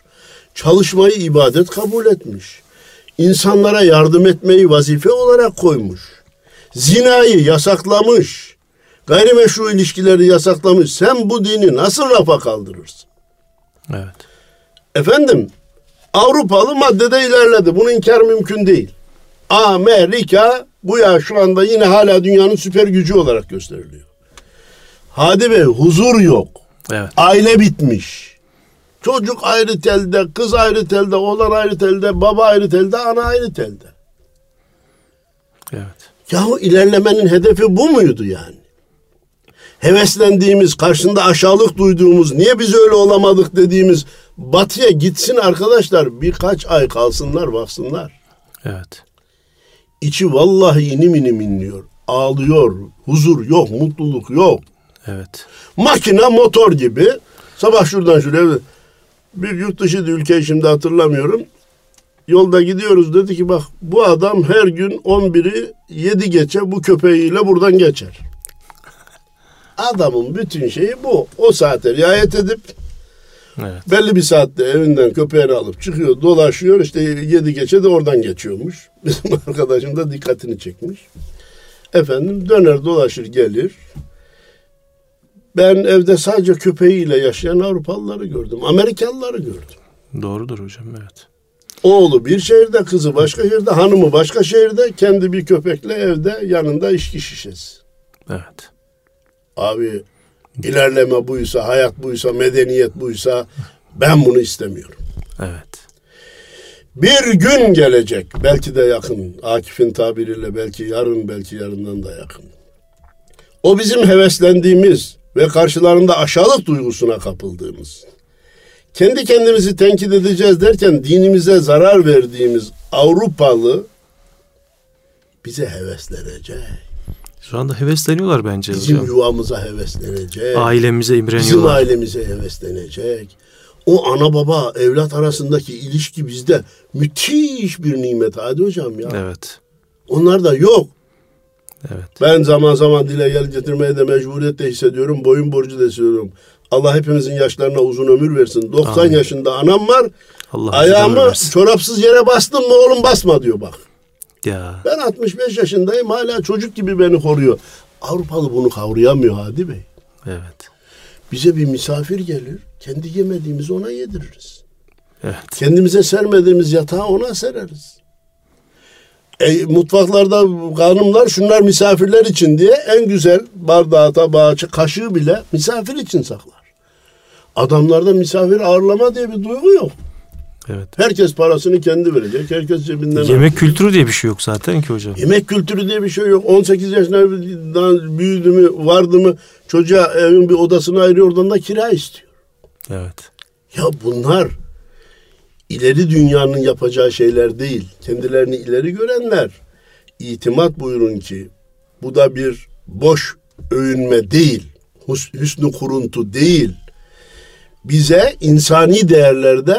Çalışmayı ibadet kabul etmiş. İnsanlara yardım etmeyi vazife olarak koymuş. Zinayı yasaklamış. Gayrimeşru ilişkileri yasaklamış. Sen bu dini nasıl rafa kaldırırsın? Evet. Efendim Avrupalı maddede ilerledi. Bunu inkar mümkün değil. Amerika bu ya şu anda yine hala dünyanın süper gücü olarak gösteriliyor. Hadi Bey huzur yok. Evet. Aile bitmiş. Çocuk ayrı telde, kız ayrı telde, oğlan ayrı telde, baba ayrı telde, ana ayrı telde. Evet. Yahu ilerlemenin hedefi bu muydu yani? Heveslendiğimiz, karşında aşağılık duyduğumuz, niye biz öyle olamadık dediğimiz batıya gitsin arkadaşlar birkaç ay kalsınlar baksınlar. Evet. İçi vallahi inim inim inliyor. Ağlıyor. Huzur yok, mutluluk yok. Evet. Makine motor gibi. Sabah şuradan şuraya bir yurt dışı ülkeyi şimdi hatırlamıyorum. Yolda gidiyoruz dedi ki bak bu adam her gün 11'i 7 geçe bu köpeğiyle buradan geçer. Adamın bütün şeyi bu. O saate riayet edip Evet. Belli bir saatte evinden köpeğini alıp çıkıyor, dolaşıyor. İşte yedi geçe de oradan geçiyormuş. Bizim arkadaşım da dikkatini çekmiş. Efendim döner dolaşır gelir. Ben evde sadece köpeğiyle yaşayan Avrupalıları gördüm. Amerikalıları gördüm. Doğrudur hocam evet. Oğlu bir şehirde, kızı başka şehirde, hanımı başka şehirde, kendi bir köpekle evde yanında içki şişesi. Evet. Abi ilerleme buysa, hayat buysa, medeniyet buysa ben bunu istemiyorum. Evet. Bir gün gelecek, belki de yakın, Akif'in tabiriyle belki yarın, belki yarından da yakın. O bizim heveslendiğimiz ve karşılarında aşağılık duygusuna kapıldığımız, kendi kendimizi tenkit edeceğiz derken dinimize zarar verdiğimiz Avrupalı bize heveslenecek. Şu anda hevesleniyorlar bence Bizim hocam. yuvamıza heveslenecek. Ailemize Bizim imreniyorlar. ailemize heveslenecek. O ana baba evlat arasındaki ilişki bizde müthiş bir nimet hadi hocam ya. Evet. Onlar da yok. Evet. Ben zaman zaman dile gel getirmeye de mecburiyet de hissediyorum. Boyun borcu da hissediyorum. Allah hepimizin yaşlarına uzun ömür versin. 90 Amin. yaşında anam var. Allah Ayağımı çorapsız yere bastın mı oğlum basma diyor bak. Ya. Ben 65 yaşındayım hala çocuk gibi beni koruyor. Avrupalı bunu kavrayamıyor Hadi Bey. Evet. Bize bir misafir gelir. Kendi yemediğimizi ona yediririz. Evet. Kendimize sermediğimiz yatağı ona sereriz. E, mutfaklarda hanımlar şunlar misafirler için diye en güzel bardağı, tabağı, kaşığı bile misafir için saklar. Adamlarda misafir ağırlama diye bir duygu yok. Evet. Herkes parasını kendi verecek. Herkes cebinden Yemek kültürü diye bir şey yok zaten ki hocam. Yemek kültürü diye bir şey yok. 18 yaşından büyüdü mü, vardı mı çocuğa evin bir odasını ayırıyor oradan da kira istiyor. Evet. Ya bunlar ileri dünyanın yapacağı şeyler değil. Kendilerini ileri görenler itimat buyurun ki bu da bir boş övünme değil. Hüsnü kuruntu değil. Bize insani değerlerde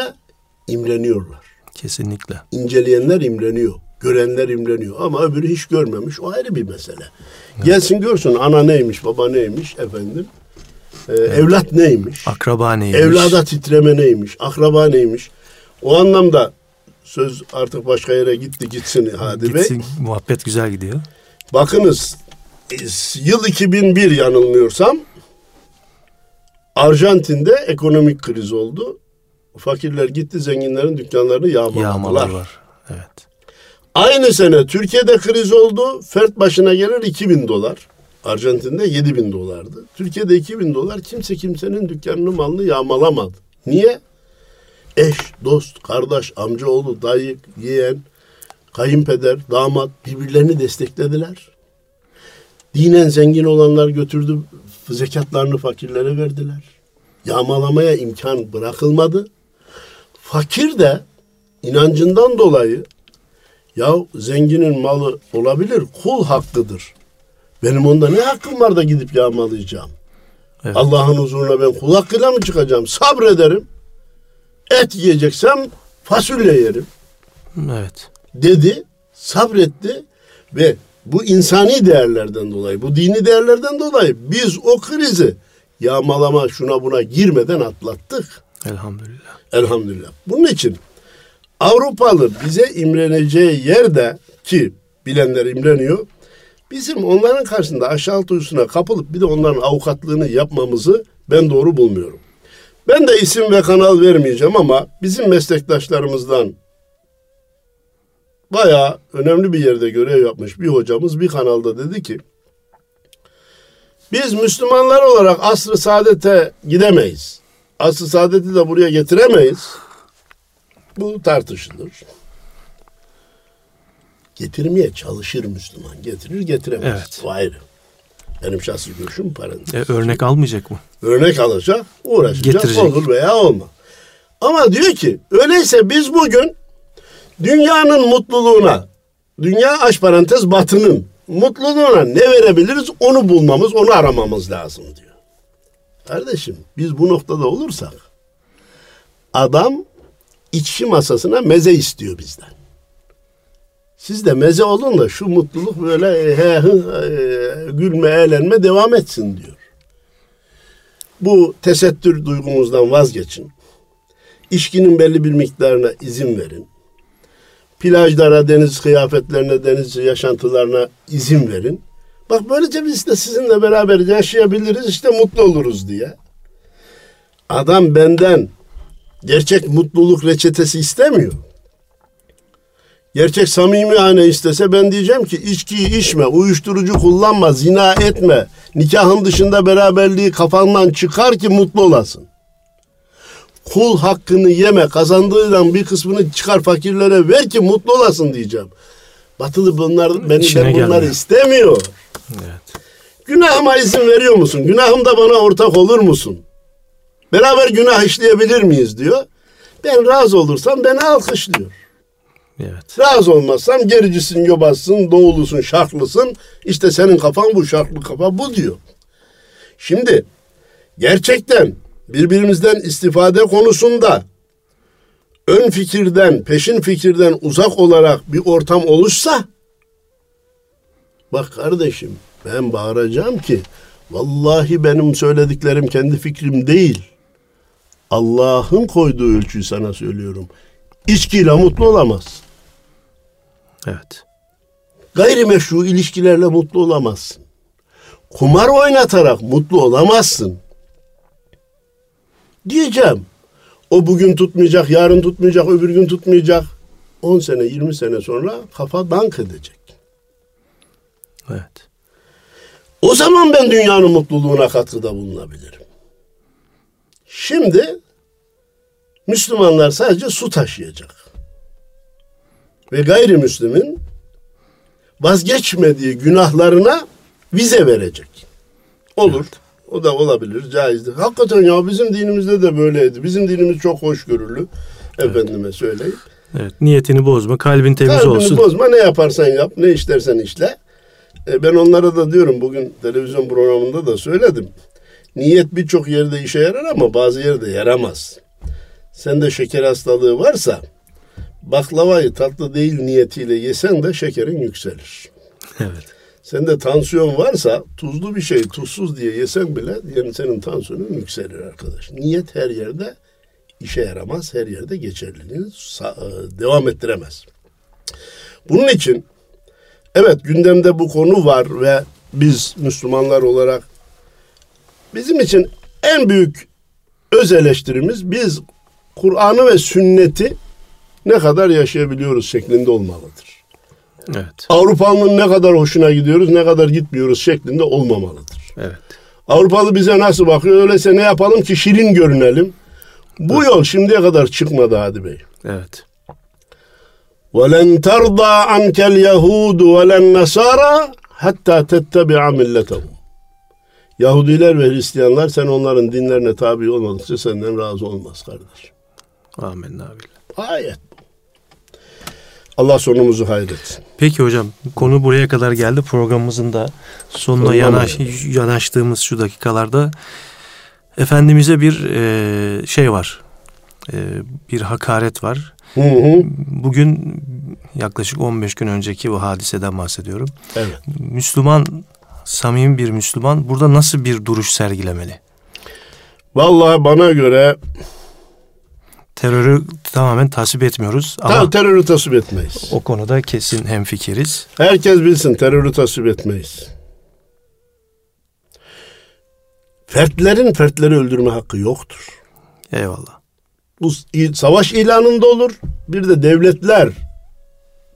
imreniyorlar. Kesinlikle. İnceleyenler imreniyor. Görenler imreniyor. Ama öbürü hiç görmemiş. O ayrı bir mesele. Gelsin görsün ana neymiş, baba neymiş efendim. Ee, Evlat neymiş. Akraba neymiş? Evlada titreme neymiş, akraba neymiş. O anlamda söz artık başka yere gitti gitsin Hadi Bey. Gitsin, muhabbet güzel gidiyor. Bakınız yıl 2001 yanılmıyorsam Arjantin'de ekonomik kriz oldu. Fakirler gitti zenginlerin dükkanlarını yağmaladılar. Var. Evet. Aynı sene Türkiye'de kriz oldu. Fert başına gelir 2000 dolar. Arjantin'de 7000 dolardı. Türkiye'de 2000 dolar kimse kimsenin dükkanını malını yağmalamadı. Niye? Eş, dost, kardeş, amcaoğlu, dayı, yeğen, kayınpeder, damat birbirlerini desteklediler. Dinen zengin olanlar götürdü zekatlarını fakirlere verdiler. Yağmalamaya imkan bırakılmadı. Fakir de inancından dolayı ya zenginin malı olabilir, kul hakkıdır. Benim onda ne hakkım var da gidip yağmalayacağım? Evet. Allah'ın huzuruna ben kul hakkıyla mı çıkacağım? Sabrederim. Et yiyeceksem fasulye yerim Evet. dedi, sabretti ve bu insani değerlerden dolayı, bu dini değerlerden dolayı biz o krizi yağmalama şuna buna girmeden atlattık. Elhamdülillah. Elhamdülillah. Bunun için Avrupalı bize imreneceği yerde ki bilenler imreniyor. Bizim onların karşısında aşağı duyusuna kapılıp bir de onların avukatlığını yapmamızı ben doğru bulmuyorum. Ben de isim ve kanal vermeyeceğim ama bizim meslektaşlarımızdan bayağı önemli bir yerde görev yapmış bir hocamız bir kanalda dedi ki biz Müslümanlar olarak asr-ı saadete gidemeyiz. Asr-ı saadeti de buraya getiremeyiz. Bu tartışılır. Getirmeye çalışır Müslüman. Getirir getiremez. Evet. Bu ayrı. Benim şahsi görüşüm parantez. E, örnek almayacak mı? Örnek alacak, uğraşacak, Getirecek. olur veya olmaz. Ama diyor ki öyleyse biz bugün dünyanın mutluluğuna, dünya aç parantez batının mutluluğuna ne verebiliriz onu bulmamız, onu aramamız lazım diyor. Kardeşim biz bu noktada olursak adam içki masasına meze istiyor bizden. Siz de meze olun da şu mutluluk böyle e, he, hı, e, gülme, eğlenme devam etsin diyor. Bu tesettür duygumuzdan vazgeçin. İçkinin belli bir miktarına izin verin. Plajlara, deniz kıyafetlerine, deniz yaşantılarına izin verin. Bak böylece biz de sizinle beraber yaşayabiliriz işte mutlu oluruz diye. Adam benden gerçek mutluluk reçetesi istemiyor. Gerçek samimi hane istese ben diyeceğim ki içkiyi içme, uyuşturucu kullanma, zina etme. Nikahın dışında beraberliği kafandan çıkar ki mutlu olasın. Kul hakkını yeme, kazandığından bir kısmını çıkar fakirlere ver ki mutlu olasın diyeceğim. Batılı bunlar beni de bunları istemiyor. Evet. Günahıma izin veriyor musun? Günahımda bana ortak olur musun? Beraber günah işleyebilir miyiz diyor. Ben razı olursam beni alkışlıyor. Evet. Razı olmazsam gericisin, yobazsın, doğulusun, şartlısın. İşte senin kafan bu, şartlı kafa bu diyor. Şimdi gerçekten birbirimizden istifade konusunda ön fikirden, peşin fikirden uzak olarak bir ortam oluşsa bak kardeşim ben bağıracağım ki vallahi benim söylediklerim kendi fikrim değil. Allah'ın koyduğu ölçüyü sana söylüyorum. İçkiyle mutlu olamaz. Evet. Gayrimeşru ilişkilerle mutlu olamazsın. Kumar oynatarak mutlu olamazsın. Diyeceğim. O bugün tutmayacak, yarın tutmayacak, öbür gün tutmayacak. 10 sene, 20 sene sonra kafa dank edecek. Evet. O zaman ben dünyanın mutluluğuna katkıda bulunabilirim. Şimdi Müslümanlar sadece su taşıyacak. Ve gayrimüslimin vazgeçmediği günahlarına vize verecek. Olur. Evet. O da olabilir, caizdir. Hakikaten ya bizim dinimizde de böyleydi. Bizim dinimiz çok hoşgörülü. Evet. Efendime söyleyeyim. Evet, niyetini bozma, kalbin temiz Kalbini olsun. Kalbini bozma, ne yaparsan yap, ne istersen işle. E ben onlara da diyorum bugün televizyon programında da söyledim. Niyet birçok yerde işe yarar ama bazı yerde yaramaz. Sende şeker hastalığı varsa baklavayı tatlı değil niyetiyle yesen de şekerin yükselir. Evet. Sende tansiyon varsa tuzlu bir şey tuzsuz diye yesen bile yani senin tansiyonun yükselir arkadaş. Niyet her yerde işe yaramaz, her yerde geçerliliğini e, devam ettiremez. Bunun için evet gündemde bu konu var ve biz Müslümanlar olarak bizim için en büyük öz eleştirimiz biz Kur'an'ı ve sünneti ne kadar yaşayabiliyoruz şeklinde olmalıdır. Evet. Avrupa'nın ne kadar hoşuna gidiyoruz, ne kadar gitmiyoruz şeklinde olmamalıdır. Evet. Avrupalı bize nasıl bakıyor? Öyleyse ne yapalım ki şirin görünelim. Bu evet. yol şimdiye kadar çıkmadı Hadi Bey. Evet. وَلَنْ تَرْضَى عَنْكَ الْيَهُودُ وَلَنْ نَسَارَى hatta تَتَّبِعَ مِلَّتَهُمْ Yahudiler ve Hristiyanlar sen onların dinlerine tabi olmadıkça senden razı olmaz kardeş. Amin abi. Ayet Allah sonumuzu hayretsin. Peki hocam konu buraya kadar geldi. Programımızın da sonuna yanaş, yanaştığımız şu dakikalarda Efendimiz'e bir e, şey var. E, bir hakaret var. Hı hı. Bugün yaklaşık 15 gün önceki bu hadiseden bahsediyorum. Evet. Müslüman, samimi bir Müslüman burada nasıl bir duruş sergilemeli? Vallahi bana göre terörü tamamen tasvip etmiyoruz. Ama tamam, terörü tasvip etmeyiz. O konuda kesin hemfikiriz. Herkes bilsin terörü tasvip etmeyiz. Fertlerin fertleri öldürme hakkı yoktur. Eyvallah. Bu savaş ilanında olur. Bir de devletler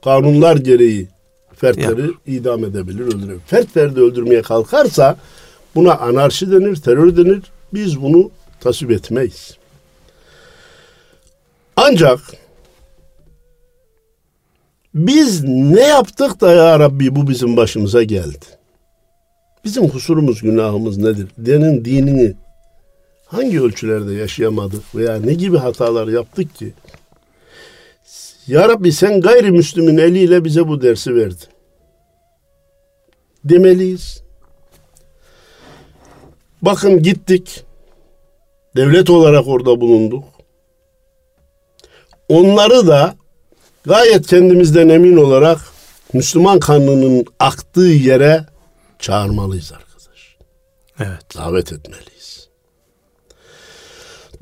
kanunlar gereği fertleri ya. idam edebilir, öldürebilir. Fert ferdi öldürmeye kalkarsa buna anarşi denir, terör denir. Biz bunu tasvip etmeyiz. Ancak biz ne yaptık da ya Rabbi bu bizim başımıza geldi? Bizim kusurumuz, günahımız nedir? Denin dinini hangi ölçülerde yaşayamadık veya ne gibi hatalar yaptık ki? Ya Rabbi sen gayrimüslimin eliyle bize bu dersi verdin. Demeliyiz. Bakın gittik. Devlet olarak orada bulunduk. Onları da gayet kendimizden emin olarak Müslüman kanının aktığı yere çağırmalıyız arkadaş. Evet. Davet etmeliyiz.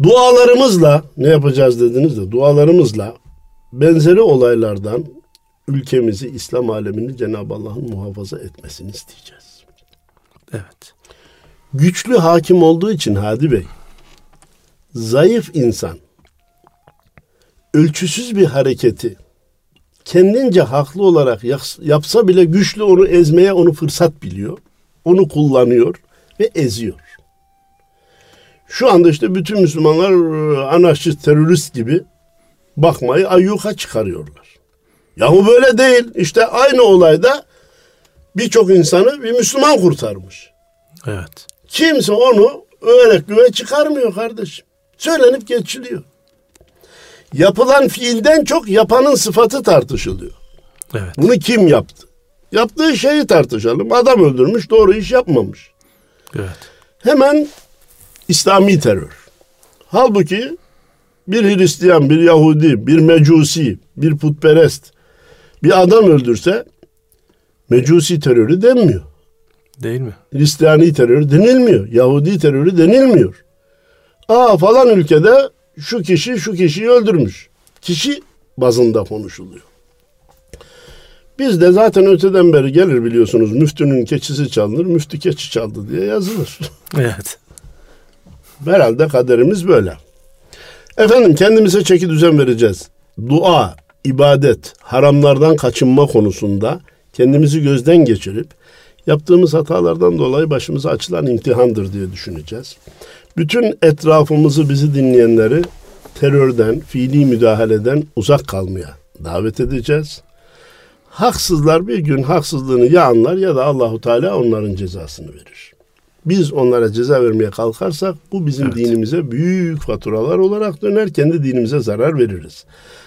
Dualarımızla ne yapacağız dediniz de dualarımızla benzeri olaylardan ülkemizi, İslam alemini Cenab-ı Allah'ın muhafaza etmesini isteyeceğiz. Evet. Güçlü hakim olduğu için Hadi Bey, zayıf insan ölçüsüz bir hareketi kendince haklı olarak yapsa bile güçlü onu ezmeye onu fırsat biliyor. Onu kullanıyor ve eziyor. Şu anda işte bütün Müslümanlar e, anarşist, terörist gibi bakmayı ayyuka çıkarıyorlar. Yahu böyle değil. İşte aynı olayda birçok insanı bir Müslüman kurtarmış. Evet. Kimse onu öyle güve çıkarmıyor kardeşim. Söylenip geçiliyor. Yapılan fiilden çok yapanın sıfatı tartışılıyor. Evet. Bunu kim yaptı? Yaptığı şeyi tartışalım. Adam öldürmüş, doğru iş yapmamış. Evet. Hemen İslami terör. Halbuki bir Hristiyan, bir Yahudi, bir Mecusi, bir putperest bir adam öldürse Mecusi terörü denmiyor. Değil mi? Hristiyani terörü denilmiyor. Yahudi terörü denilmiyor. Aa falan ülkede şu kişi şu kişiyi öldürmüş. Kişi bazında konuşuluyor. Biz de zaten öteden beri gelir biliyorsunuz müftünün keçisi çalınır, müftü keçi çaldı diye yazılır. Evet. Herhalde kaderimiz böyle. Efendim kendimize çeki düzen vereceğiz. Dua, ibadet, haramlardan kaçınma konusunda kendimizi gözden geçirip yaptığımız hatalardan dolayı başımıza açılan imtihandır diye düşüneceğiz. Bütün etrafımızı bizi dinleyenleri terörden, fiili müdahaleden uzak kalmaya davet edeceğiz. Haksızlar bir gün haksızlığını ya anlar ya da Allahu Teala onların cezasını verir. Biz onlara ceza vermeye kalkarsak bu bizim evet. dinimize büyük faturalar olarak döner. Kendi dinimize zarar veririz.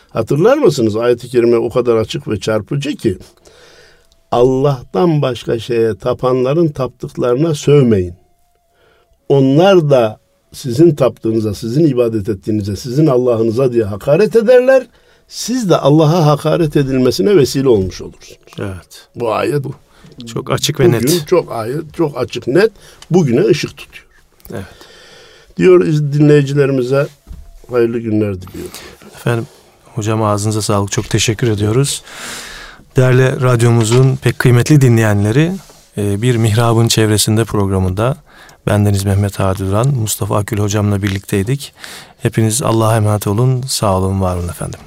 Hatırlar mısınız ayet-i kerime o kadar açık ve çarpıcı ki Allah'tan başka şeye tapanların taptıklarına sövmeyin. Onlar da sizin taptığınıza, sizin ibadet ettiğinize, sizin Allah'ınıza diye hakaret ederler. Siz de Allah'a hakaret edilmesine vesile olmuş olursunuz. Evet. Bu ayet bu. Çok açık ve Bugün net. çok ayet, çok açık net. Bugüne ışık tutuyor. Evet. Diyor dinleyicilerimize hayırlı günler diliyorum. Efendim hocam ağzınıza sağlık. Çok teşekkür ediyoruz. Değerli radyomuzun pek kıymetli dinleyenleri e, bir mihrabın çevresinde programında bendeniz Mehmet Hadi Duran, Mustafa Akül hocamla birlikteydik. Hepiniz Allah'a emanet olun. Sağ olun, var olun efendim.